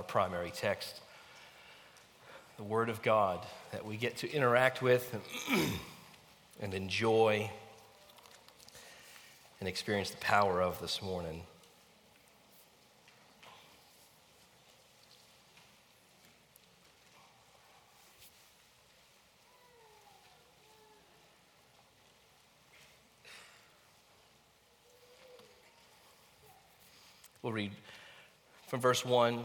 our primary text, the Word of God that we get to interact with and, enjoy and experience the power of this morning. We'll read from verse 1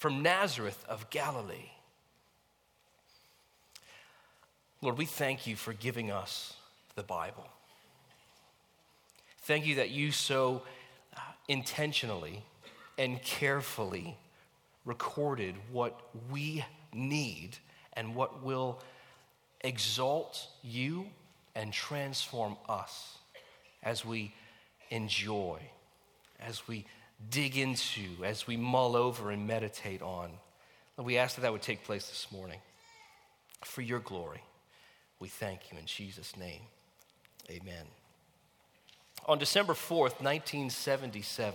from Nazareth of Galilee. Lord, we thank you for giving us the Bible. Thank you that you so uh, intentionally and carefully recorded what we need and what will exalt you and transform us as we enjoy, as we dig into, as we mull over and meditate on. And we ask that that would take place this morning for your glory. We thank you in Jesus' name. Amen. On December 4th, 1977,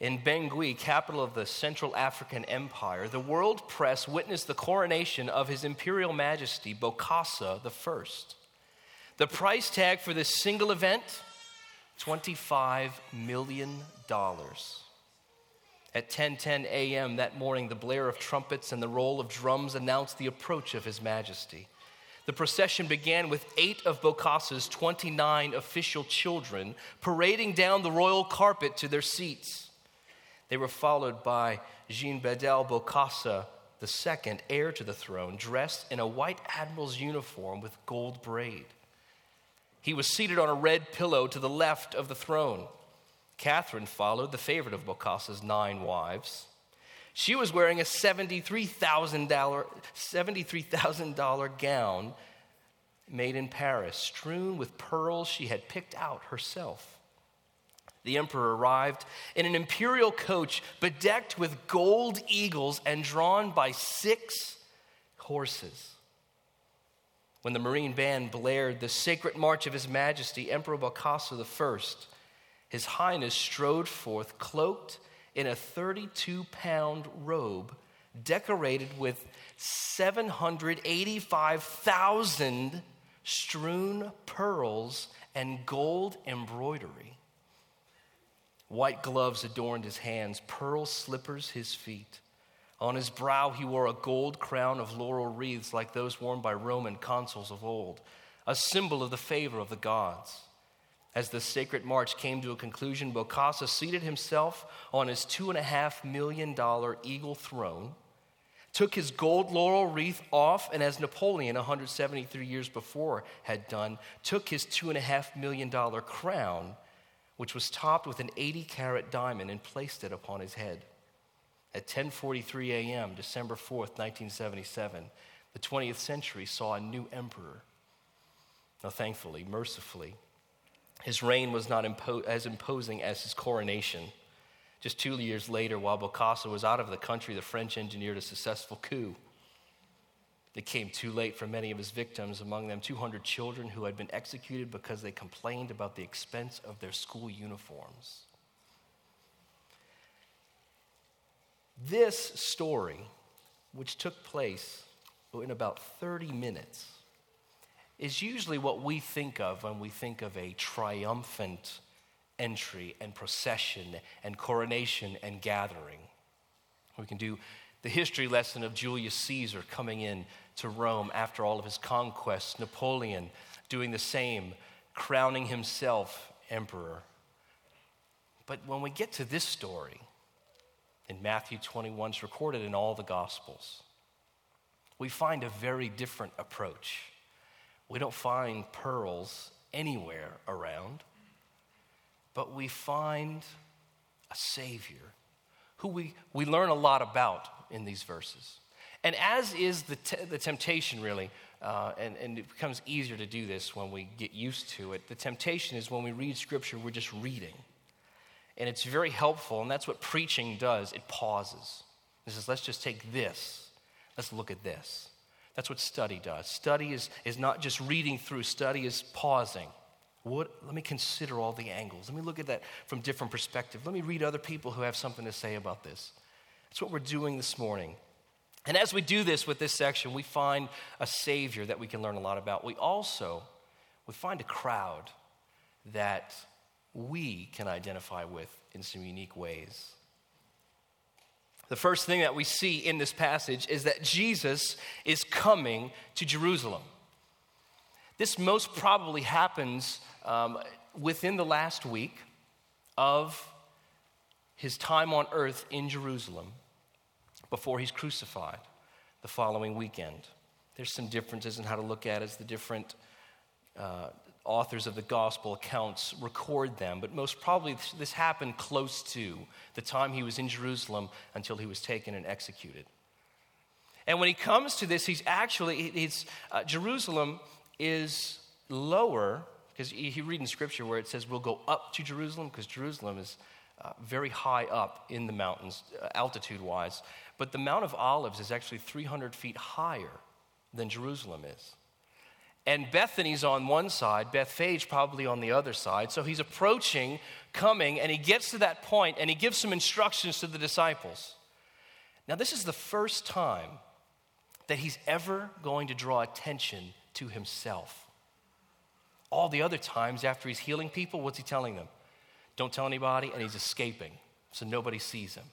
in Bangui, capital of the Central African Empire, the world press witnessed the coronation of His Imperial Majesty Bokassa I. The price tag for this single event $25 million. At 10:10 a.m. that morning, the blare of trumpets and the roll of drums announced the approach of His Majesty. The procession began with eight of Bokassa's 29 official children parading down the royal carpet to their seats. They were followed by Jean Bedel Bokassa II, heir to the throne, dressed in a white admiral's uniform with gold braid. He was seated on a red pillow to the left of the throne. Catherine followed, the favorite of Bokassa's nine wives. She was wearing a $73,000 $73, gown made in Paris, strewn with pearls she had picked out herself. The emperor arrived in an imperial coach bedecked with gold eagles and drawn by six horses. When the Marine band blared the sacred march of His Majesty, Emperor Bokassa I, His Highness strode forth cloaked in a 32 pound robe decorated with 785,000 strewn pearls and gold embroidery. White gloves adorned his hands, pearl slippers his feet. On his brow, he wore a gold crown of laurel wreaths like those worn by Roman consuls of old, a symbol of the favor of the gods. As the sacred march came to a conclusion, Bokassa seated himself on his $2.5 million eagle throne, took his gold laurel wreath off, and as Napoleon 173 years before had done, took his $2.5 million crown, which was topped with an 80 carat diamond, and placed it upon his head. At 10:43 a.m., December 4th, 1977, the 20th century saw a new emperor. Now, thankfully, mercifully, his reign was not impo- as imposing as his coronation. Just two years later, while Bokassa was out of the country, the French engineered a successful coup. It came too late for many of his victims, among them 200 children who had been executed because they complained about the expense of their school uniforms. This story, which took place in about 30 minutes, is usually what we think of when we think of a triumphant entry and procession and coronation and gathering. We can do the history lesson of Julius Caesar coming in to Rome after all of his conquests, Napoleon doing the same, crowning himself emperor. But when we get to this story, in Matthew 21, it's recorded in all the Gospels, we find a very different approach. We don't find pearls anywhere around, but we find a Savior who we, we learn a lot about in these verses. And as is the, the temptation, really, uh, and, and it becomes easier to do this when we get used to it, the temptation is when we read Scripture, we're just reading. And it's very helpful, and that's what preaching does it pauses. It says, let's just take this, let's look at this. That's what study does. Study is, is not just reading through, study is pausing. What, let me consider all the angles. Let me look at that from different perspective. Let me read other people who have something to say about this. That's what we're doing this morning. And as we do this with this section, we find a Savior that we can learn a lot about. We also we find a crowd that we can identify with in some unique ways. The first thing that we see in this passage is that Jesus is coming to Jerusalem. This most probably happens um, within the last week of his time on earth in Jerusalem before he's crucified the following weekend. There's some differences in how to look at it as the different uh, authors of the gospel accounts record them, but most probably this happened close to the time he was in Jerusalem until he was taken and executed. And when he comes to this, he's actually, he's, uh, Jerusalem is lower, because you read in scripture where it says we'll go up to Jerusalem, because Jerusalem is uh, very high up in the mountains, uh, altitude wise. But the Mount of Olives is actually 300 feet higher than Jerusalem is. And Bethany's on one side, Bethphage probably on the other side. So he's approaching, coming, and he gets to that point and he gives some instructions to the disciples. Now, this is the first time that he's ever going to draw attention to himself. All the other times after he's healing people, what's he telling them? Don't tell anybody, and he's escaping so nobody sees him.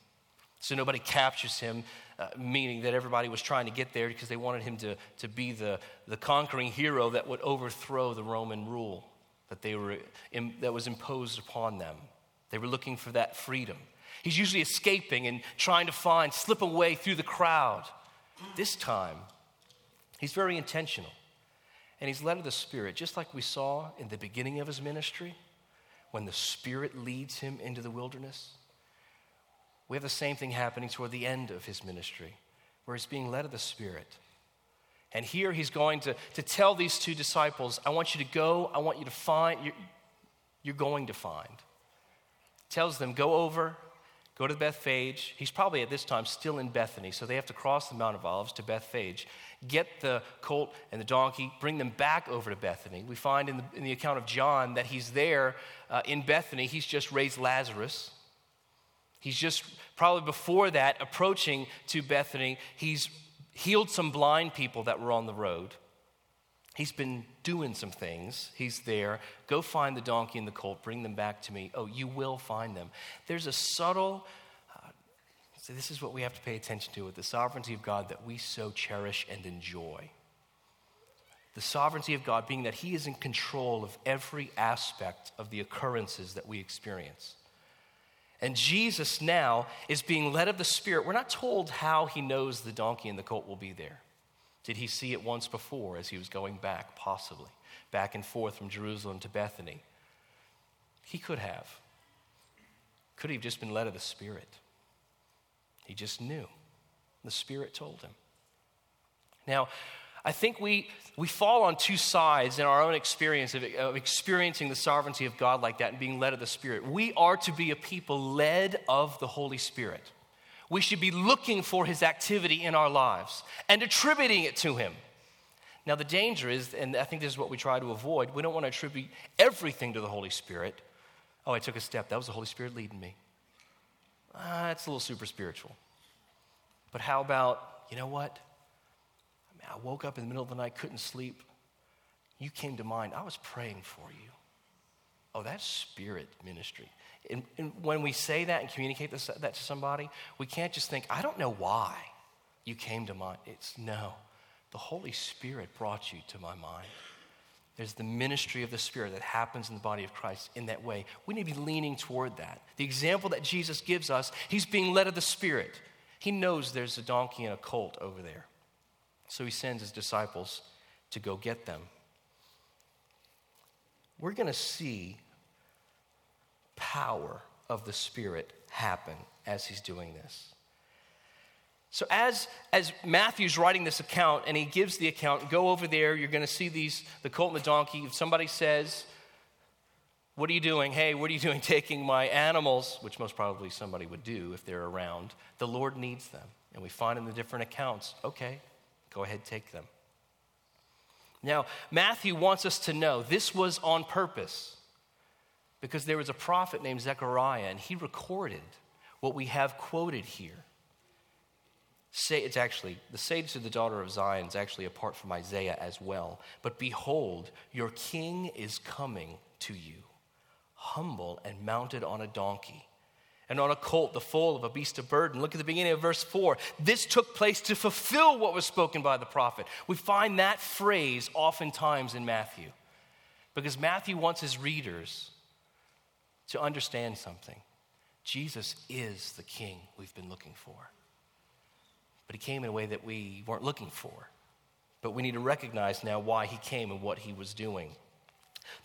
So nobody captures him, uh, meaning that everybody was trying to get there because they wanted him to, to be the, the conquering hero that would overthrow the Roman rule that, they were, in, that was imposed upon them. They were looking for that freedom. He's usually escaping and trying to find, slip away through the crowd. This time, he's very intentional. And he's led of the Spirit, just like we saw in the beginning of his ministry when the Spirit leads him into the wilderness. We have the same thing happening toward the end of his ministry, where he's being led of the Spirit. And here he's going to, to tell these two disciples, I want you to go, I want you to find, you're, you're going to find. Tells them, go over, go to Bethphage. He's probably at this time still in Bethany, so they have to cross the Mount of Olives to Bethphage get the colt and the donkey, bring them back over to Bethany. We find in the, in the account of John that he's there uh, in Bethany. He's just raised Lazarus. He's just probably before that approaching to Bethany. He's healed some blind people that were on the road. He's been doing some things. He's there. Go find the donkey and the colt, bring them back to me. Oh, you will find them. There's a subtle uh, so, this is what we have to pay attention to with the sovereignty of God that we so cherish and enjoy. The sovereignty of God being that He is in control of every aspect of the occurrences that we experience. And Jesus now is being led of the Spirit. We're not told how He knows the donkey and the colt will be there. Did He see it once before as He was going back, possibly, back and forth from Jerusalem to Bethany? He could have. Could he have just been led of the Spirit? He just knew. The Spirit told him. Now, I think we, we fall on two sides in our own experience of, of, experiencing the sovereignty of God like that and being led of the Spirit. We are to be a people led of the Holy Spirit. We should be looking for his activity in our lives and attributing it to him. Now, the danger is, and I think this is what we try to avoid, we don't want to attribute everything to the Holy Spirit. Oh, I took a step. That was the Holy Spirit leading me. Uh, that's a little super spiritual. But how about, you know what? I, woke up in the middle of the night, couldn't sleep. You came to mind. I was praying for you. Oh, that's spirit ministry. And, and when we say that and communicate this, that to somebody, we can't just think, I don't know why you came to mind. It's no. The Holy Spirit brought you to my mind. There's the ministry of the Spirit that happens in the body of Christ in that way. We need to be leaning toward that. The example that Jesus gives us, he's being led of the Spirit. He knows there's a donkey and a colt over there. So he sends his disciples to go get them. We're going to see power of the Spirit happen as he's doing this. So as, as Matthew's writing this account and he gives the account, go over there, you're going to see these, the colt and the donkey. If somebody says, what are you doing? Hey, what are you doing taking my animals? Which most probably somebody would do if they're around. The Lord needs them. And we find in the different accounts, okay, go ahead, take them. Now, Matthew wants us to know this was on purpose because there was a prophet named Zechariah and he recorded what we have quoted here say it's actually the sage to the daughter of Zion is actually apart from Isaiah as well. But behold, your king is coming to you, humble and mounted on a donkey. And on a colt, the foal of a beast of burden. Look at the beginning of verse 4. This took place to fulfill what was spoken by the prophet. We find that phrase oftentimes in Matthew because Matthew wants his readers to understand something. Jesus is the king we've been looking for but he came in a way that we weren't looking for. But we need to recognize now why he came and what he was doing.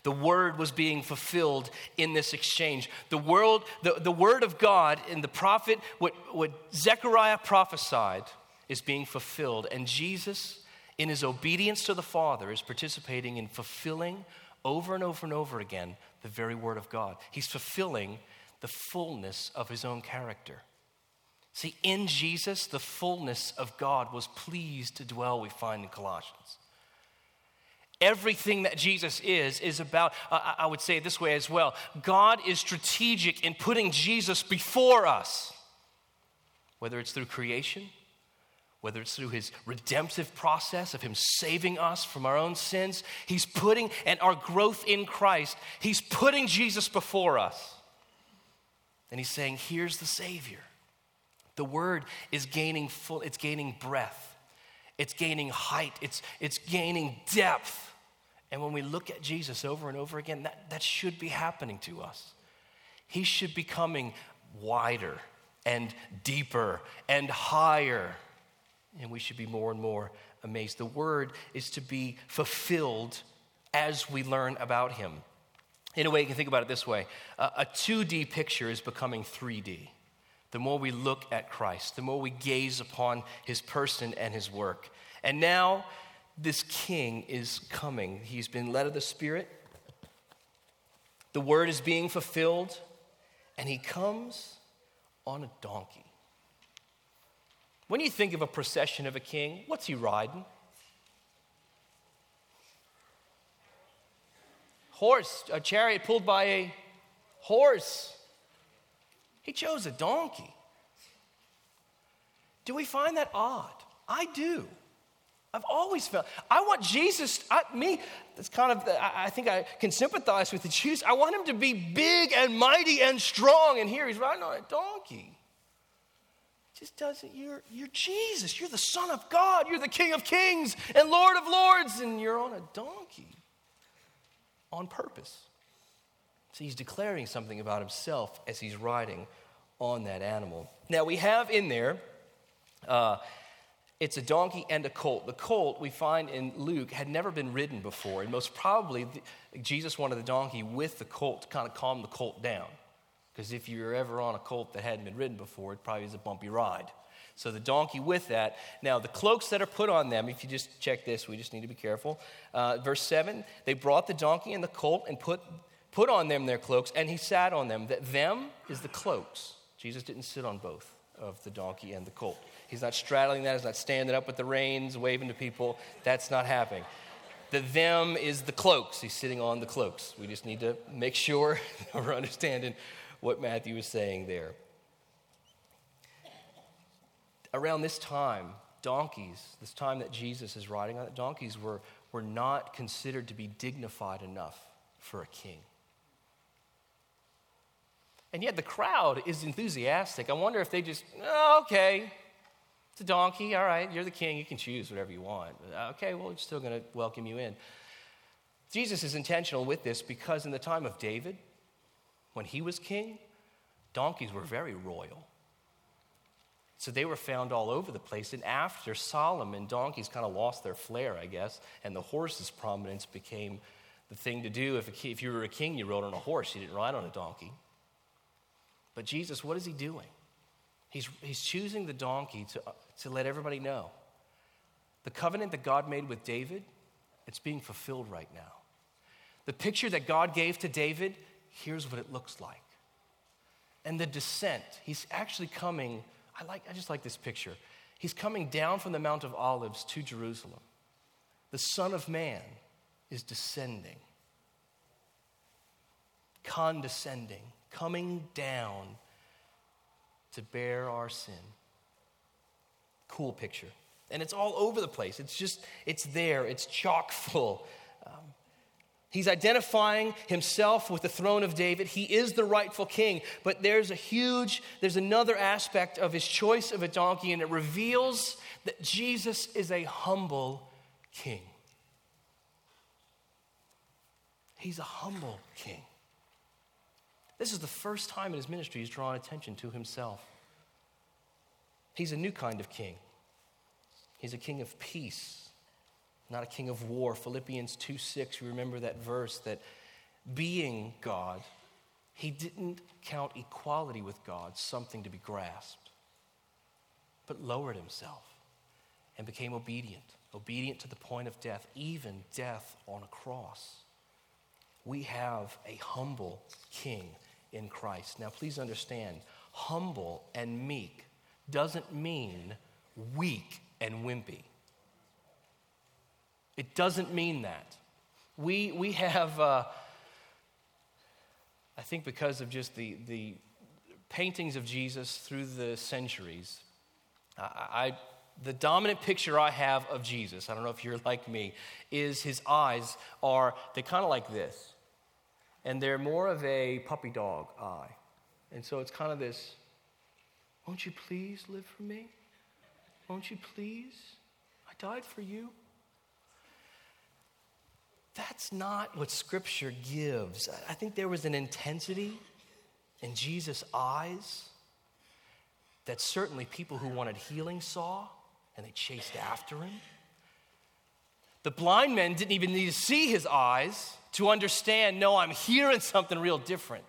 The word was being fulfilled in this exchange. The, world, the, the word of God in the prophet, what, what Zechariah prophesied, is being fulfilled. And Jesus, in his obedience to the Father, is participating in fulfilling over and over and over again the very word of God. He's fulfilling the fullness of his own character. See, in Jesus, the fullness of God was pleased to dwell, we find in Colossians. Everything that Jesus is, is about, uh, I would say it this way as well God is strategic in putting Jesus before us, whether it's through creation, whether it's through his redemptive process of him saving us from our own sins, he's putting, and our growth in Christ, he's putting Jesus before us. And he's saying, Here's the Savior. The word is gaining full, it's gaining breadth, it's gaining height, it's, it's gaining depth. And when we look at Jesus over and over again, that, that should be happening to us. He should be coming wider and deeper and higher. And we should be more and more amazed. The word is to be fulfilled as we learn about him. In a way, you can think about it this way a 2D picture is becoming 3D the more we look at Christ, the more we gaze upon his person and his work. And now this king is coming. He's been led of the Spirit, the word is being fulfilled, and he comes on a donkey. When you think of a procession of a king, what's he riding? Horse, a chariot pulled by a horse. He chose a donkey. Do we find that odd? I do. I've always felt, I want Jesus, I, me, that's kind of, I, I think I can sympathize with the Jews. I want him to be big and mighty and strong. And here he's riding on a donkey. just doesn't, you're, you're Jesus. You're the Son of God. You're the King of Kings and Lord of Lords. And you're on a donkey on purpose. So he's declaring something about himself as he's riding on that animal. Now we have in there, uh, it's a donkey and a colt. The colt we find in Luke had never been ridden before, and most probably Jesus wanted the donkey with the colt to kind of calm the colt down. Because if you're ever on a colt that hadn't been ridden before, it probably is a bumpy ride. So the donkey with that. Now, the cloaks that are put on them, if you just check this, we just need to be careful. Uh, verse 7 they brought the donkey and the colt and put put on them their cloaks, and he sat on them. That them is the cloaks. Jesus didn't sit on both of the donkey and the colt. He's not straddling that, he's not standing up with the reins, waving to people. That's not happening. The them is the cloaks. He's sitting on the cloaks. We just need to make sure we're understanding what Matthew is saying there. Around this time, donkeys, this time that Jesus is riding on donkeys were, were not considered to be dignified enough for a king. And yet the crowd is enthusiastic. I wonder if they just, oh, okay, a donkey, all right, you're the king, you can choose whatever you want. Okay, well, we're still going to welcome you in. Jesus is intentional with this because in the time of David, when he was king, donkeys were very royal. So they were found all over the place. And after Solomon, donkeys kind of lost their flair, I guess, and the horse's prominence became the thing to do. If, a, if you were a king, you rode on a horse, you didn't ride on a donkey. But Jesus, what is he doing? He's, he's choosing the donkey to, to let everybody know the covenant that God made with David, it's being fulfilled right now. The picture that God gave to David, here's what it looks like. And the descent, he's actually coming, I, like, I just like this picture. He's coming down from the Mount of Olives to Jerusalem. The Son of Man is descending, condescending, coming down to bear our sin. Cool picture. And it's all over the place. It's just, it's there. It's chock full. Um, he's identifying himself with the throne of David. He is the rightful king. But there's a huge, there's another aspect of his choice of a donkey, and it reveals that Jesus is a humble king. He's a humble king. This is the first time in his ministry he's drawn attention to himself. He's a new kind of king. He's a king of peace, not a king of war. Philippians 2 6, you remember that verse that being God, he didn't count equality with God something to be grasped, but lowered himself and became obedient, obedient to the point of death, even death on a cross. We have a humble king in Christ. Now, please understand humble and meek doesn't mean weak and wimpy. It doesn't mean that. We, we have, uh, I think, because of just the, the paintings of Jesus through the centuries, I, I, the dominant picture I have of Jesus, I don't know if you're like me, is his eyes are, they kind of like this and they're more of a puppy dog eye. And so it's kind of this won't you please live for me? Won't you please? I died for you. That's not what Scripture gives. I think there was an intensity in Jesus' eyes that certainly people who wanted healing saw, and they chased after him. The blind men didn't even need to see his eyes to understand no, I'm hearing something real different.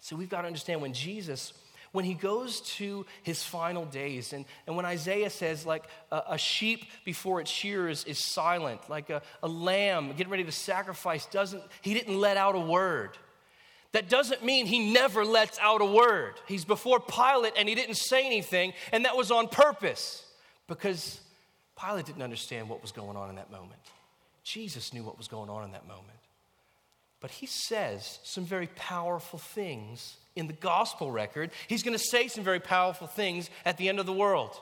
So we've got to understand when Jesus, when he goes to his final days, and, and when Isaiah says, like a, a sheep before its shears is silent, like a, a lamb getting ready to sacrifice, doesn't, he didn't let out a word. That doesn't mean he never lets out a word. He's before Pilate and he didn't say anything, and that was on purpose because Pilate didn't understand what was going on in that moment. Jesus knew what was going on in that moment. But he says some very powerful things in the gospel record. He's going to say some very powerful things at the end of the world.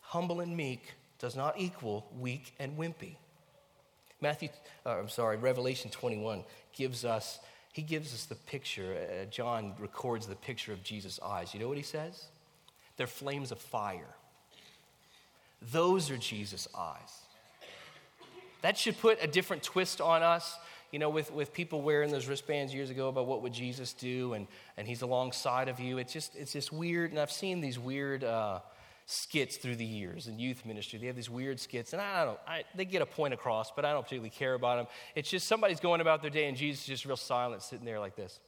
Humble and meek does not equal weak and wimpy. Matthew, uh, I'm sorry, Revelation 21 gives us, he gives us the picture. Uh, John records the picture of Jesus' eyes. You know what he says? They're flames of fire. Those are Jesus' eyes. That should put a different twist on us. You know, with, with people wearing those wristbands years ago about what would Jesus do, and, and he's alongside of you. It's just, it's just weird. And I've seen these weird uh, skits through the years in youth ministry. They have these weird skits, and I don't I, they get a point across, but I don't particularly care about them. It's just somebody's going about their day, and Jesus is just real silent, sitting there like this.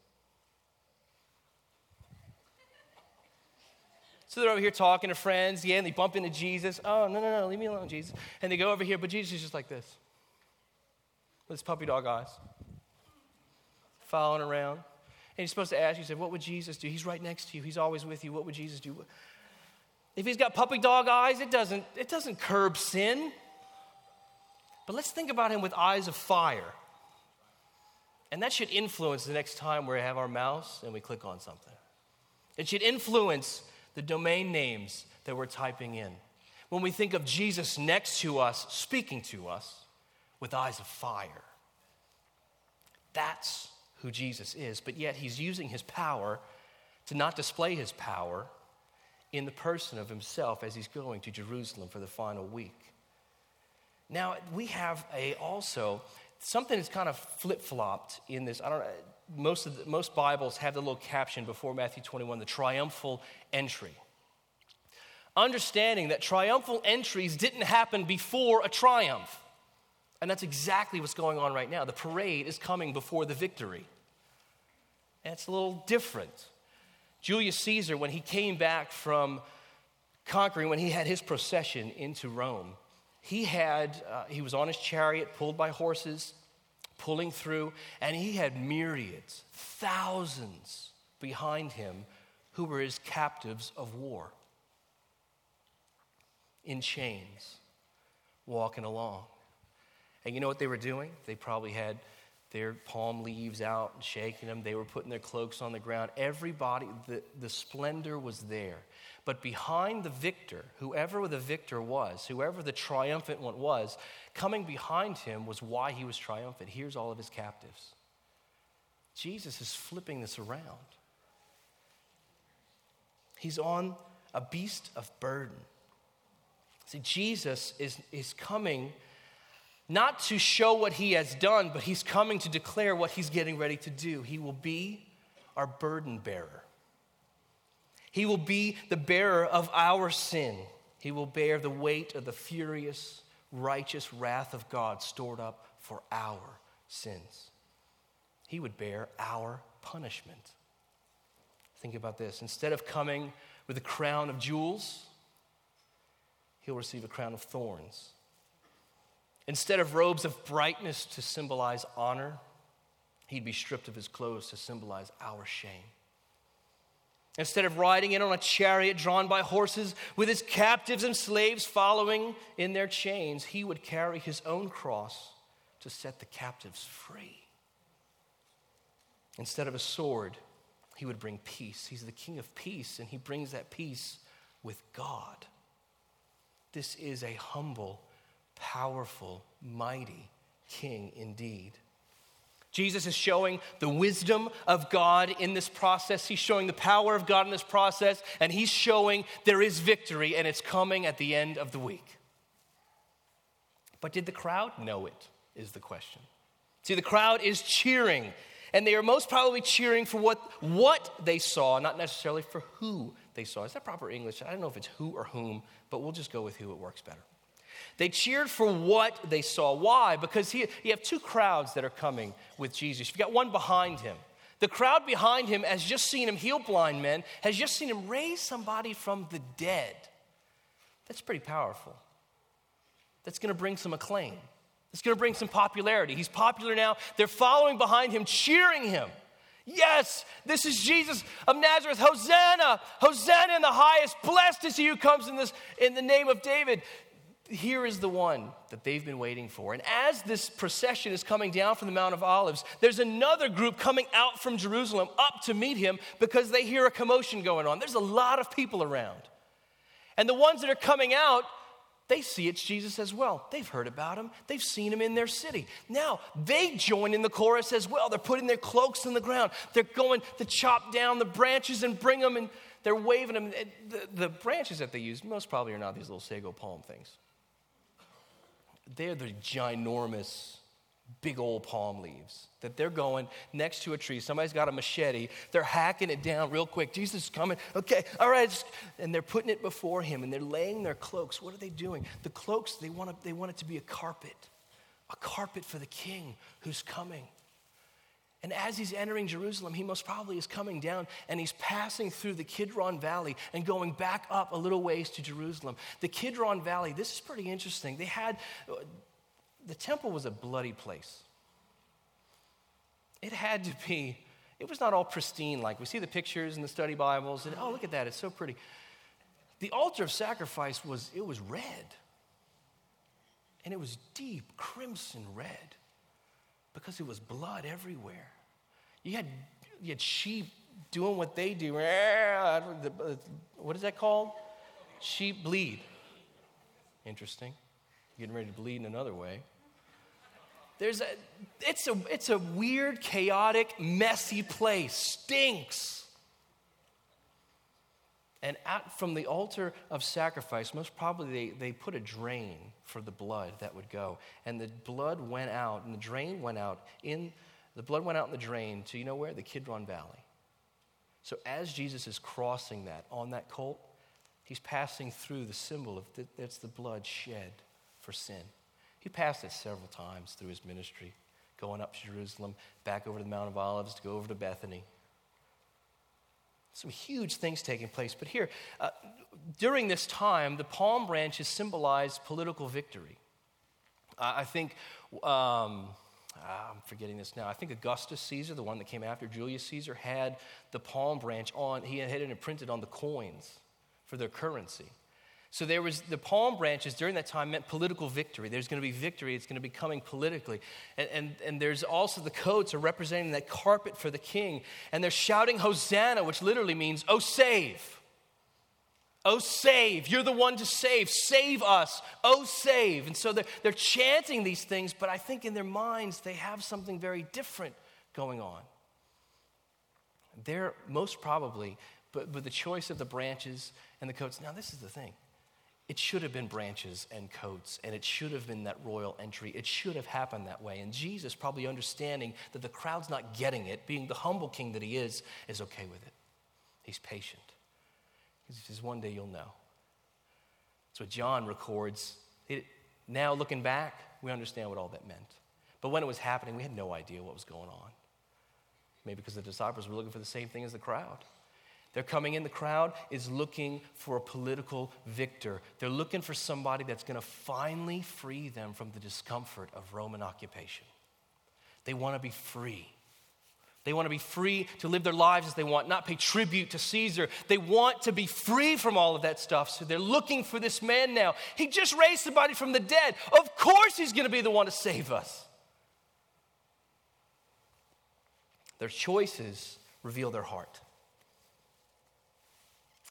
So they're over here talking to friends, yeah, and they bump into Jesus. Oh, no, no, no, leave me alone, Jesus. And they go over here, but Jesus is just like this with his puppy dog eyes, following around. And he's supposed to ask you, say, what would Jesus do? He's right next to you. He's always with you. What would Jesus do? If he's got puppy dog eyes, it doesn't, it doesn't curb sin. But let's think about him with eyes of fire. And that should influence the next time we have our mouse and we click on something. It should influence the domain names that we're typing in. When we think of Jesus next to us, speaking to us with eyes of fire. That's who Jesus is, but yet he's using his power to not display his power in the person of himself as he's going to Jerusalem for the final week. Now, we have a also something that's kind of flip flopped in this. I don't know. Most, the, most Bibles have the little caption before Matthew 21, the triumphal entry. Understanding that triumphal entries didn't happen before a triumph. And that's exactly what's going on right now. The parade is coming before the victory. And it's a little different. Julius Caesar, when he came back from conquering, when he had his procession into Rome, he had uh, he was on his chariot pulled by horses pulling through and he had myriads thousands behind him who were his captives of war in chains walking along and you know what they were doing they probably had their palm leaves out and shaking them. They were putting their cloaks on the ground. Everybody, the, the splendor was there. But behind the victor, whoever the victor was, whoever the triumphant one was, coming behind him was why he was triumphant. Here's all of his captives. Jesus is flipping this around. He's on a beast of burden. See, Jesus is, is coming not to show what he has done, but he's coming to declare what he's getting ready to do. He will be our burden bearer. He will be the bearer of our sin. He will bear the weight of the furious, righteous wrath of God stored up for our sins. He would bear our punishment. Think about this. Instead of coming with a crown of jewels, he'll receive a crown of thorns. Instead of robes of brightness to symbolize honor, he'd be stripped of his clothes to symbolize our shame. Instead of riding in on a chariot drawn by horses with his captives and slaves following in their chains, he would carry his own cross to set the captives free. Instead of a sword, he would bring peace. He's the king of peace, and he brings that peace with God. This is a humble powerful, mighty king indeed. Jesus is showing the wisdom of God in this process. He's showing the power of God in this process, and he's showing there is victory, and it's coming at the end of the week. But did the crowd know it? Is the question. See, the crowd is cheering, and they are most probably cheering for what, what they saw, not necessarily for who they saw. Is that proper English? I don't know if it's who or whom, but we'll just go with who, it works better. They cheered for what they saw. Why? Because he, you have two crowds that are coming with Jesus. You've got one behind him. The crowd behind him has just seen him heal blind men, has just seen him raise somebody from the dead. That's pretty powerful. That's going to bring some acclaim. It's going to bring some popularity. He's popular now. They're following behind him, cheering him. Yes, this is Jesus of Nazareth. Hosanna! Hosanna in the highest. Blessed is he who comes in this in the name of David here is the one that they've been waiting for. And as this procession is coming down from the Mount of Olives, there's another group coming out from Jerusalem up to meet him because they hear a commotion going on. There's a lot of people around. And the ones that are coming out, they see it's Jesus as well. They've heard about him, they've seen him in their city. Now they join in the chorus as well. They're putting their cloaks on the ground, they're going to chop down the branches and bring them, and they're waving them. The, the branches that they use most probably are not these little sago palm things they're the ginormous, big old palm leaves that they're going next to a tree. Somebody's got a machete. They're hacking it down real quick. Jesus is coming. Okay, all right. And they're putting it before him and they're laying their cloaks. What are they doing? The cloaks, they want, to, they want it to be a carpet, a carpet for the king who's coming. And as he's entering Jerusalem, he most probably is coming down and he's passing through the Kidron Valley and going back up a little ways to Jerusalem. The Kidron Valley, this is pretty interesting. They had, the temple was a bloody place. It had to be, it was not all pristine like we see the pictures in the study Bibles, and oh, look at that, it's so pretty. The altar of sacrifice was, it was red. And it was deep crimson red because it was blood everywhere. You had, you had sheep doing what they do. What is that called? Sheep bleed. Interesting. Getting ready to bleed in another way. There's a, it's, a, it's a weird, chaotic, messy place. Stinks. And out from the altar of sacrifice, most probably they, they put a drain for the blood that would go. And the blood went out, and the drain went out in the blood went out in the drain to you know where? The Kidron Valley. So as Jesus is crossing that on that colt, he's passing through the symbol of that's the blood shed for sin. He passed it several times through his ministry, going up to Jerusalem, back over to the Mount of Olives to go over to Bethany some huge things taking place. But here, uh, during this time, the palm branches symbolized political victory. I think, um, ah, I'm forgetting this now. I think Augustus Caesar, the one that came after Julius Caesar, had the palm branch on, he had it imprinted on the coins for their currency. So there was the palm branches during that time meant political victory. There's going to be victory. It's going to be coming politically. And, and, and there's also the coats are representing that carpet for the king. And they're shouting Hosanna, which literally means, oh, save. Oh, save. You're the one to save. Save us. Oh, save. And so they're, they're chanting these things, but I think in their minds they have something very different going on. They're most probably, but with the choice of the branches and the coats. Now, this is the thing it should have been branches and coats, and it should have been that royal entry. It should have happened that way. And Jesus, probably understanding that the crowd's not getting it, being the humble king that he is, is okay with it. He's patient. Because he says, One day you'll know. What John records. It, now, looking back, we understand what all that meant. But when it was happening, we had no idea what was going on. Maybe because the disciples were looking for the same thing as the crowd. They're coming in, the crowd is looking for a political victor. They're looking for somebody that's going to finally free them from the discomfort of Roman occupation. They want to be free. They want to be free to live their lives as they want, not pay tribute to Caesar. They want to be free from all of that stuff. So they're looking for this man now. He just raised somebody from the dead. Of course, he's going to be the one to save us. Their choices reveal their heart.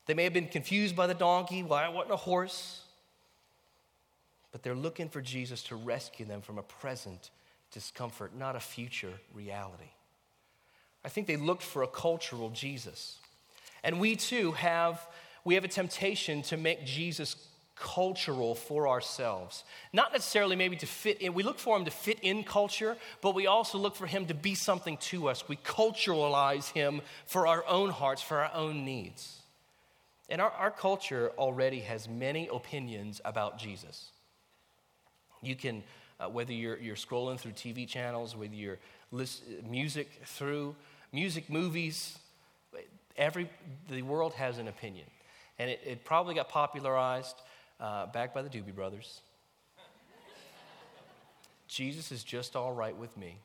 They may have been confused by the donkey. Why I wasn't a horse? But they're looking for Jesus to rescue them from a present discomfort, not a future reality. I think they looked for a cultural Jesus. And we too have, we have a temptation to make Jesus cultural for ourselves. Not necessarily maybe to fit in, we look for him to fit in culture, but we also look for him to be something to us. We culturalize him for our own hearts, for our own needs. And our, our culture already has many opinions about Jesus. You can, uh, whether you're, you're scrolling through TV channels, whether you're list, music through music, movies, every, the world has an opinion. And it, it probably got popularized uh, back by the Doobie Brothers. Jesus is just all right with me.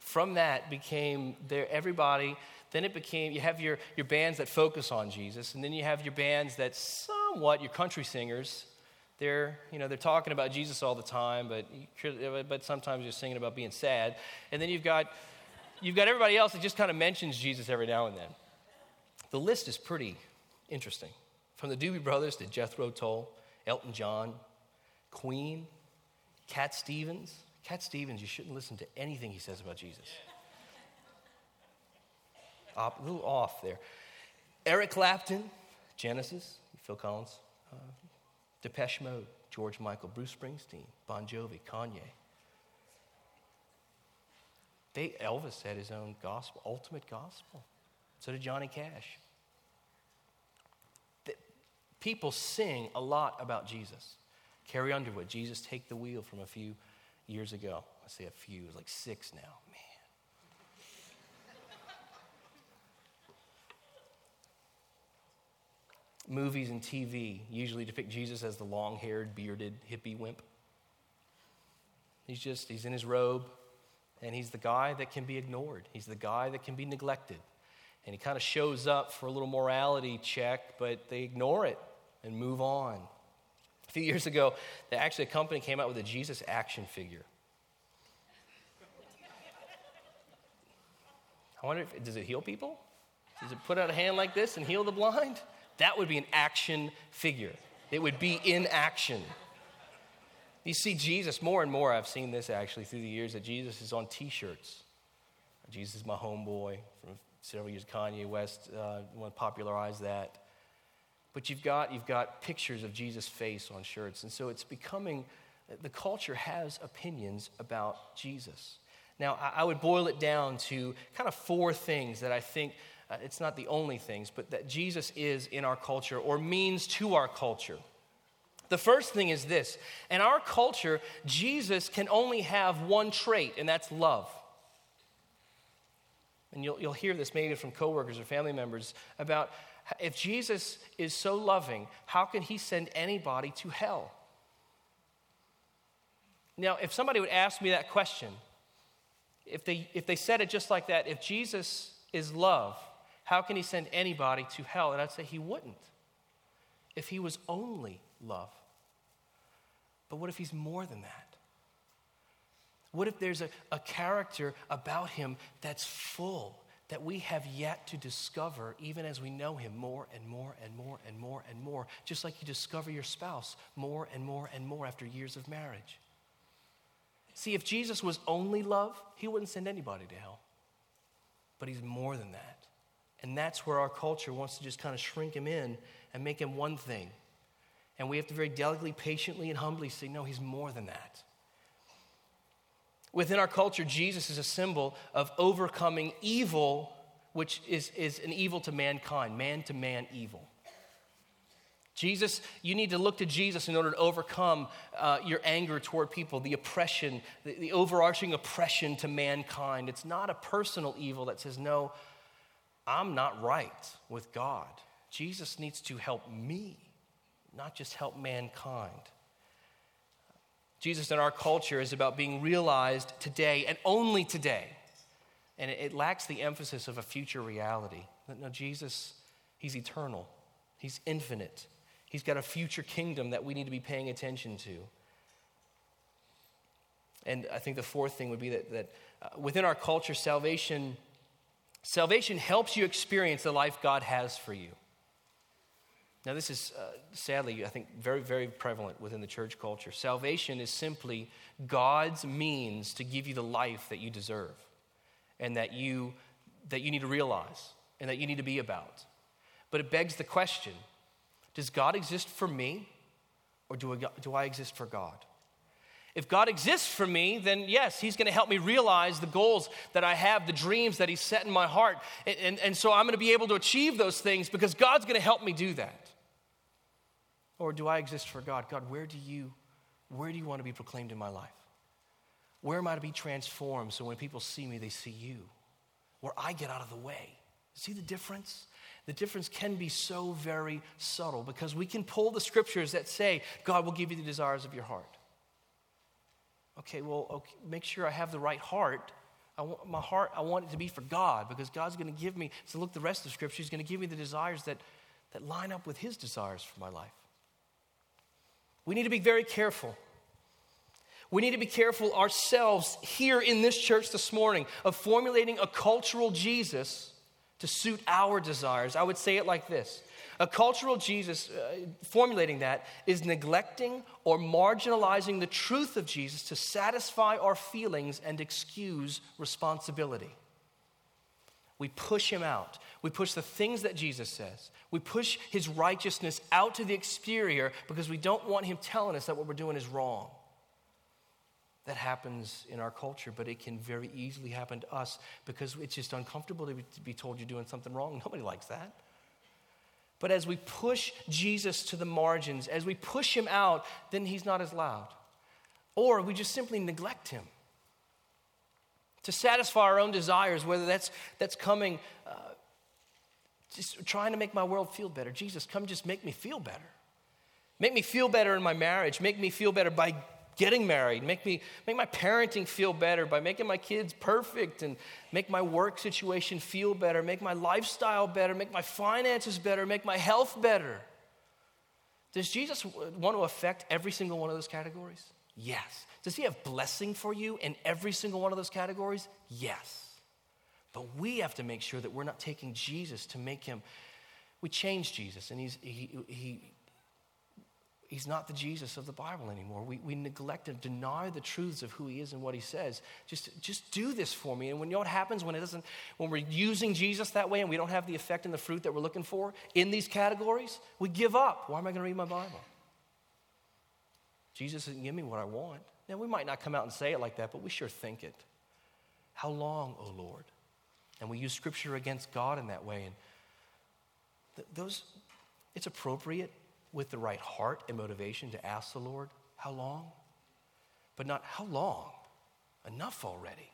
From that became there, everybody then it became, you have your, your bands that focus on Jesus, and then you have your bands that somewhat, your country singers, they're, you know, they're talking about Jesus all the time, but, but sometimes you're singing about being sad. And then you've got, you've got everybody else that just kind of mentions Jesus every now and then. The list is pretty interesting. From the Doobie Brothers to Jethro Tull, Elton John, Queen, Cat Stevens. Cat Stevens, you shouldn't listen to anything he says about Jesus a little off there. Eric Clapton, Genesis, Phil Collins, uh, Depeche Mode, George Michael, Bruce Springsteen, Bon Jovi, Kanye. They, Elvis had his own gospel, ultimate gospel. So did Johnny Cash. The, people sing a lot about Jesus. Carrie Underwood, Jesus Take the Wheel from a few years ago. I say a few, it was like six now. Man. Movies and TV usually depict Jesus as the long haired, bearded hippie wimp. He's just, he's in his robe, And he's the guy that can be ignored, he's the guy that can be neglected. And he kind of shows up for a little morality check, but they ignore it and move on. A few years ago, actually a company came out with a Jesus action figure. I wonder if does it heal people? Does it put out a hand like this and heal the blind? That would be an action figure. It would be in action. You see Jesus more and more. I've seen this actually through the years that Jesus is on T-shirts. Jesus is my homeboy from several years. Kanye West uh, want to popularize that. But you've got you've got pictures of Jesus' face on shirts, and so it's becoming. The culture has opinions about Jesus. Now, I would boil it down to kind of four things that I think uh, it's not the only things, but that Jesus is in our culture or means to our culture. The first thing is this in our culture, Jesus can only have one trait, and that's love. And you'll, you'll hear this maybe from coworkers or family members about if Jesus is so loving, how can he send anybody to hell? Now, if somebody would ask me that question, if they, if they said it just like that, if Jesus is love, how can he send anybody to hell? And I'd say he wouldn't if he was only love. But what if he's more than that? What if there's a, a character about him that's full that we have yet to discover, even as we know him more and more and more and more and more, just like you discover your spouse more and more and more after years of marriage? See, if Jesus was only love, he wouldn't send anybody to hell. But he's more than that. And that's where our culture wants to just kind of shrink him in and make him one thing. And we have to very delicately, patiently, and humbly say, no, he's more than that. Within our culture, Jesus is a symbol of overcoming evil, which is, is an evil to mankind, man to man evil. Jesus, you need to look to Jesus in order to overcome uh, your anger toward people, the oppression, the, the overarching oppression to mankind. It's not a personal evil that says, no, I'm not right with God. Jesus needs to help me, not just help mankind. Jesus in our culture is about being realized today and only today. And it, lacks the emphasis of a future reality. No, Jesus, He's eternal, He's infinite, He's got a future kingdom that we need to be paying attention to. And I think the fourth thing would be that, that uh, within our culture, salvation Salvation helps you experience the life God has for you. Now, this is uh, sadly, I think, very, very prevalent within the church culture. Salvation is simply God's means to give you the life that you deserve and that you, that you need to realize and that you need to be about. But it begs the question does God exist for me or do I, do I exist for God? If God exists for me, then yes, He's going to help me realize the goals that I have, the dreams that He's set in my heart. And, and, and so I'm going to be able to achieve those things because God's going to help me do that. Or do I exist for God? God, where do you, where do you want to be proclaimed in my life? Where am I to be transformed so when people see me, they see you? Where I get out of the way. See the difference? The difference can be so very subtle because we can pull the scriptures that say, God will give you the desires of your heart. Okay, well, okay, make sure I have the right heart. I want, my heart, I want it to be for God because God's going to give me, so look, the rest of the scripture, He's going to give me the desires that, that line up with His desires for my life. We need to be very careful. We need to be careful ourselves here in this church this morning of formulating a cultural Jesus to suit our desires. I would say it like this a cultural Jesus, uh, formulating that, is neglecting or marginalizing the truth of Jesus to satisfy our feelings and excuse responsibility. We push him out. We push the things that Jesus says. We push his righteousness out to the exterior because we don't want him telling us that what we're doing is wrong. That happens in our culture, but it can very easily happen to us because it's just uncomfortable to be told you're doing something wrong. Nobody likes that. But as we push Jesus to the margins, as we push him out, then he's not as loud. Or we just simply neglect him to satisfy our own desires, whether that's, that's coming, uh, just trying to make my world feel better. Jesus, come just make me feel better. Make me feel better in my marriage. Make me feel better by getting married, make, me, make my parenting feel better by making my kids perfect and make my work situation feel better, make my lifestyle better, make my finances better, make my health better. Does Jesus want to affect every single one of those categories? Yes. Does he have blessing for you in every single one of those categories? Yes. But we have to make sure that we're not taking Jesus to make him. We change Jesus, and he's, he, he, he's not the Jesus of the Bible anymore. We, we neglect and deny the truths of who he is and what he says. Just, just do this for me. And when you know what happens when it doesn't, when we're using Jesus that way and we don't have the effect and the fruit that we're looking for in these categories, we give up. Why am I going to read my Bible? Jesus didn't give me what I want. Now, we might not come out and say it like that, but we sure think it. How long, O oh Lord? And we use scripture against God in that way. And th- those, it's appropriate with the right heart and motivation to ask the Lord, How long? But not, How long? Enough already.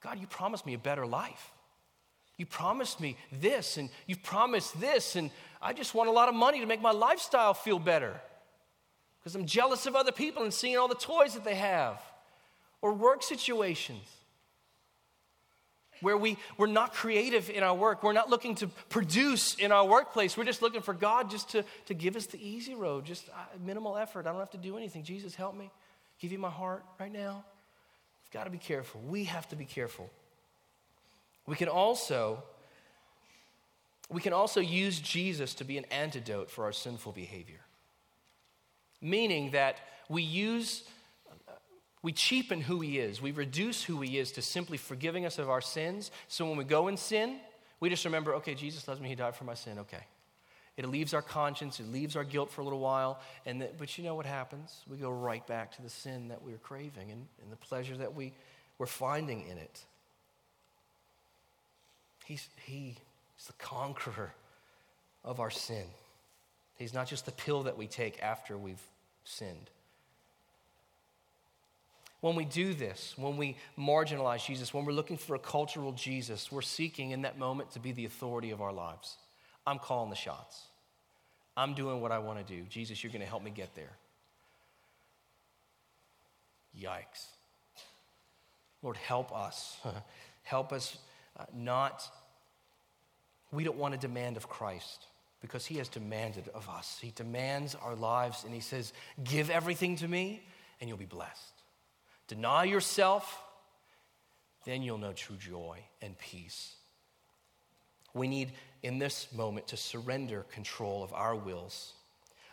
God, you promised me a better life. You promised me this, and you promised this, and I just want a lot of money to make my lifestyle feel better because I'm jealous of other people and seeing all the toys that they have or work situations where we, we're not creative in our work. We're not looking to produce in our workplace. We're just looking for God just to, to give us the easy road, just uh, minimal effort. I don't have to do anything. Jesus, help me. Give you my heart right now. We've got to be careful. We have to be careful. We can also we can also use Jesus to be an antidote for our sinful behavior. Meaning that we use we cheapen who he is. We reduce who he is to simply forgiving us of our sins. So when we go in sin, we just remember, okay, Jesus loves me, he died for my sin, okay. It leaves our conscience, it leaves our guilt for a little while, and the, but you know what happens? We go right back to the sin that we are craving and, and the pleasure that we, we're finding in it. He's, he is the conqueror of our sin. He's not just the pill that we take after we've sinned. When we do this, when we marginalize Jesus, when we're looking for a cultural Jesus, we're seeking in that moment to be the authority of our lives. I'm calling the shots. I'm doing what I want to do. Jesus, you're going to help me get there. Yikes. Lord, help us. help us uh, not, we don't want to demand of Christ because he has demanded of us. He demands our lives and he says, Give everything to me and you'll be blessed. Deny yourself, then you'll know true joy and peace. We need, in this moment, to surrender control of our wills,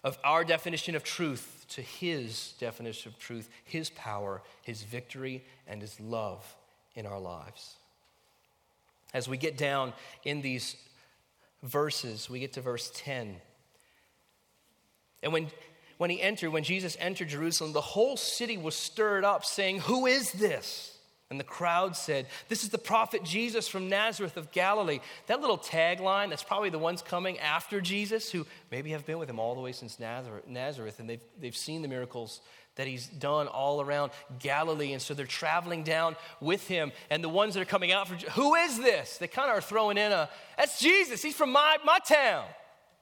of our definition of truth to His definition of truth, His power, His victory, and His love in our lives. As we get down in these verses, we get to verse 10. And when when he entered, when Jesus entered Jerusalem, the whole city was stirred up, saying, Who is this? And the crowd said, This is the prophet Jesus from Nazareth of Galilee. That little tagline, that's probably the ones coming after Jesus who maybe have been with him all the way since Nazareth, and they've, they've seen the miracles that he's done all around Galilee. And so they're traveling down with him. And the ones that are coming out for, who is this? They kind of are throwing in a, that's Jesus. He's from my, my town.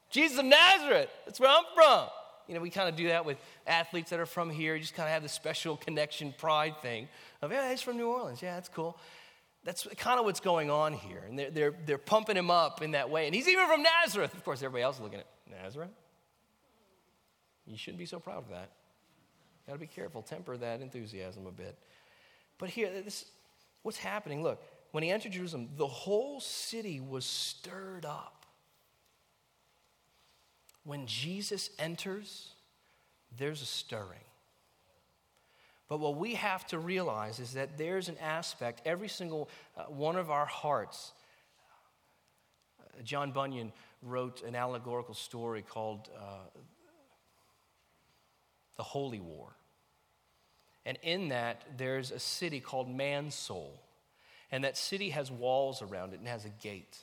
Jesus of Nazareth. That's where I'm from. You know, we kind of do that with athletes that are from here. You just kind of have this special connection pride thing of, yeah, he's from New Orleans. Yeah, that's cool. That's kind of what's going on here. And they're, they're, they're pumping him up in that way. And he's even from Nazareth. Of course, everybody else is looking at Nazareth. You shouldn't be so proud of that. Got to be careful, temper that enthusiasm a bit. But here, this, what's happening? Look, when he entered Jerusalem, the whole city was stirred up. When Jesus enters, there's a stirring. But what we have to realize is that there's an aspect, every single uh, one of our hearts. Uh, John Bunyan wrote an allegorical story called uh, The Holy War. And in that, there's a city called Mansoul. And that city has walls around it and has a gate.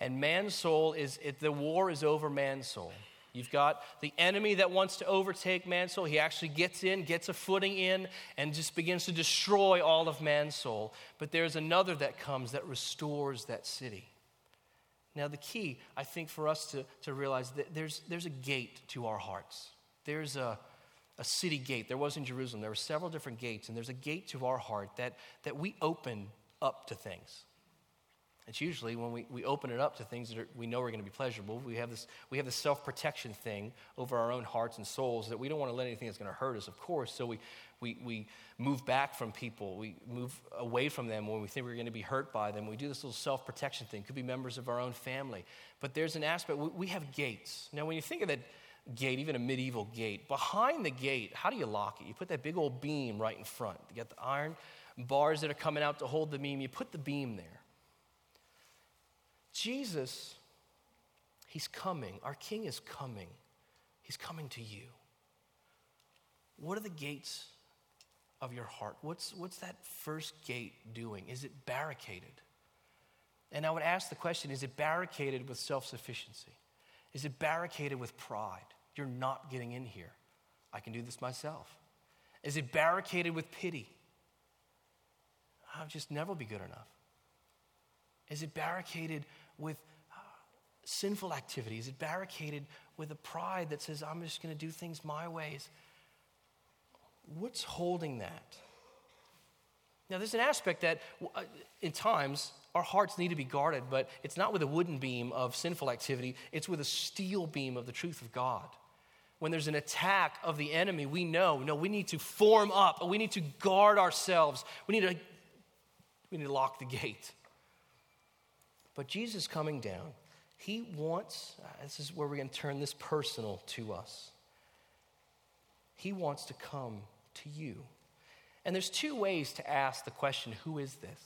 And man's soul is, it, the war is over man's soul. You've got the enemy that wants to overtake man's soul. He actually gets in, gets a footing in, and just begins to destroy all of man's soul. But there's another that comes that restores that city. Now, the key, I think, for us to, to realize that there's, there's a gate to our hearts. There's a, a city gate. There was in Jerusalem. There were several different gates, and there's a gate to our heart that, that we open up to things. It's usually when we, we open it up to things that are, we know are going to be pleasurable. We have this, we have this self protection thing over our own hearts and souls that we don't want to let anything that's going to hurt us, of course. So we, we, we move back from people. We move away from them when we think we're going to be hurt by them. We do this little self protection thing. Could be members of our own family. But there's an aspect, we, we have gates. Now, when you think of that gate, even a medieval gate, behind the gate, how do you lock it? You put that big old beam right in front. You got the iron bars that are coming out to hold the beam. You put the beam there. Jesus, He's coming. Our King is coming. He's coming to you. What are the gates of your heart? What's, what's that first gate doing? Is it barricaded? And I would ask the question is it barricaded with self sufficiency? Is it barricaded with pride? You're not getting in here. I can do this myself. Is it barricaded with pity? I'll just never be good enough. Is it barricaded with uh, sinful activity? Is it barricaded with a pride that says, I'm just going to do things my ways? What's holding that? Now, there's an aspect that uh, in times our hearts need to be guarded, but it's not with a wooden beam of sinful activity, it's with a steel beam of the truth of God. When there's an attack of the enemy, we know, no, we need to form up, we need to guard ourselves, we need to, we need to lock the gate. But Jesus coming down, he wants, uh, this is where we're going to turn this personal to us. He wants to come to you. And there's two ways to ask the question, who is this?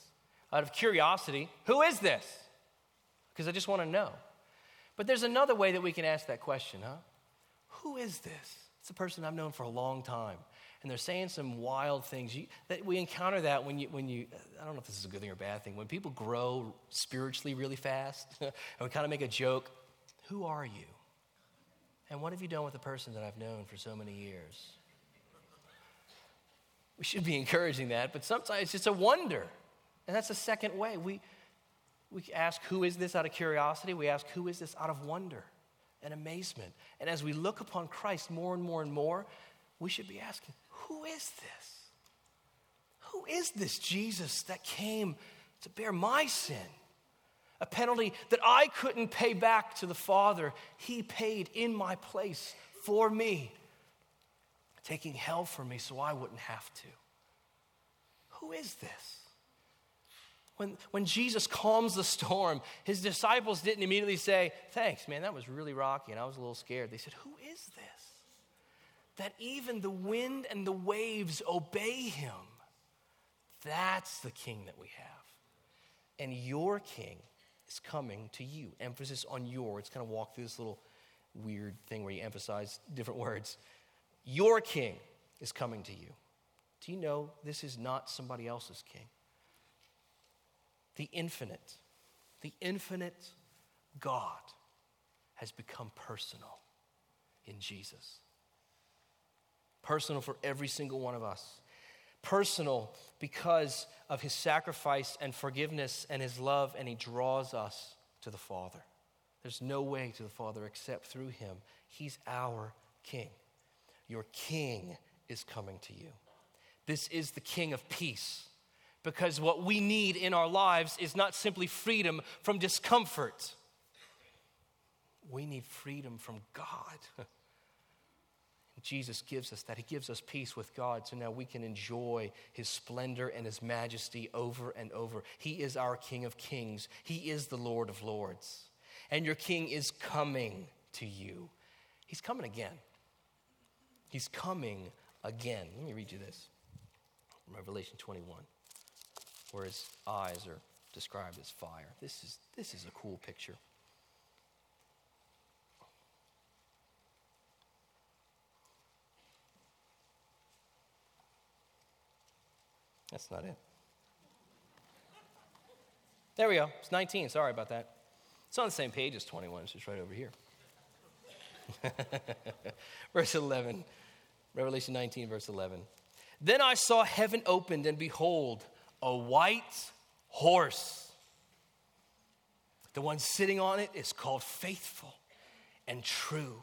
Out of curiosity, who is this? Because I just want to know. But there's another way that we can ask that question, huh? Who is this? It's a person I've known for a long time and they're saying some wild things. You, that we encounter that when you, when you, I don't know if this is a good thing or a bad thing, when people grow spiritually really fast, and we kind of make a joke, who are you? And what have you done with the person that I've known for so many years? We should be encouraging that, but sometimes it's just a wonder. And that's the second way. We, we ask, who is this out of curiosity? We ask, who is this out of wonder and amazement? And as we look upon Christ more and more and more, we should be asking, who is this? Who is this Jesus that came to bear my sin? A penalty that I couldn't pay back to the Father. He paid in my place for me, taking hell for me so I wouldn't have to. Who is this? When, when Jesus calms the storm, his disciples didn't immediately say, Thanks, man, that was really rocky and I was a little scared. They said, Who is this? That even the wind and the waves obey him. That's the king that we have. And your king is coming to you. Emphasis on your. It's kind of walk through this little weird thing where you emphasize different words. Your king is coming to you. Do you know this is not somebody else's king? The infinite, the infinite God has become personal in Jesus. Personal for every single one of us. Personal because of his sacrifice and forgiveness and his love, and he draws us to the Father. There's no way to the Father except through him. He's our King. Your King is coming to you. This is the King of peace because what we need in our lives is not simply freedom from discomfort, we need freedom from God. Jesus gives us that. He gives us peace with God so now we can enjoy His splendor and His majesty over and over. He is our King of kings, He is the Lord of lords. And your King is coming to you. He's coming again. He's coming again. Let me read you this Revelation 21, where His eyes are described as fire. This is, this is a cool picture. That's not it. There we go. It's 19. Sorry about that. It's on the same page as 21. It's just right over here. verse 11. Revelation 19, verse 11. Then I saw heaven opened, and behold, a white horse. The one sitting on it is called faithful and true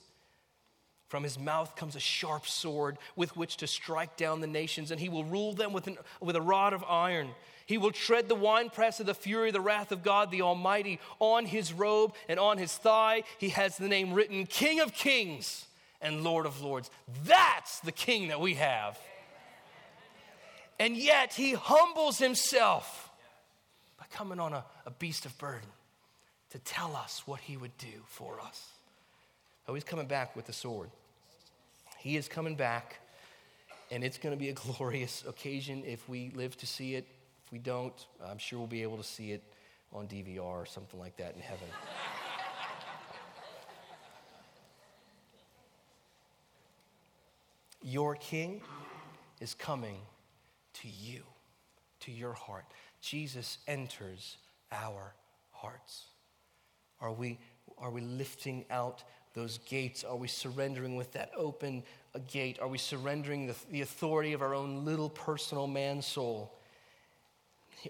From his mouth comes a sharp sword with which to strike down the nations, and he will rule them with, an, with a rod of iron. He will tread the winepress of the fury of the wrath of God the Almighty. On his robe and on his thigh, he has the name written King of Kings and Lord of Lords. That's the king that we have. And yet he humbles himself by coming on a, a beast of burden to tell us what he would do for us. Oh, he's coming back with the sword. He is coming back, and it's going to be a glorious occasion if we live to see it. If we don't, I'm sure we'll be able to see it on DVR or something like that in heaven. Your king is coming to you, to your heart. Jesus enters our hearts. Are we, are we lifting out those gates? Are we surrendering with that open gate? Are we surrendering the, the authority of our own little personal man soul?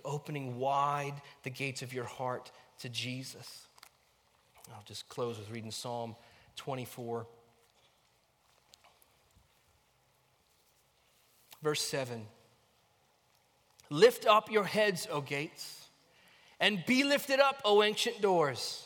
Opening wide the gates of your heart to Jesus. I'll just close with reading Psalm 24. Verse 7 Lift up your heads, O gates, and be lifted up, O ancient doors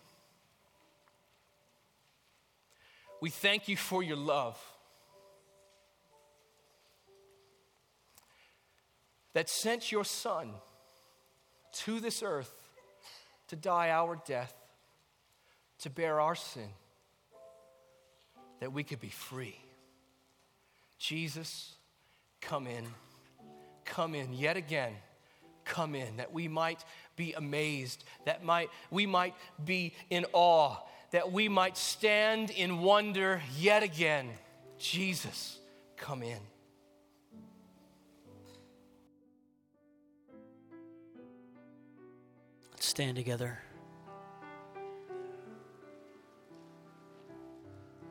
We thank you for your love. That sent your Son to this earth to die our death, to bear our sin, that we could be free. Jesus, come in. Come in yet again. Come in, that we might be amazed, that might, we might be in awe, that we might stand in wonder yet again. Jesus, come in. Let's stand together.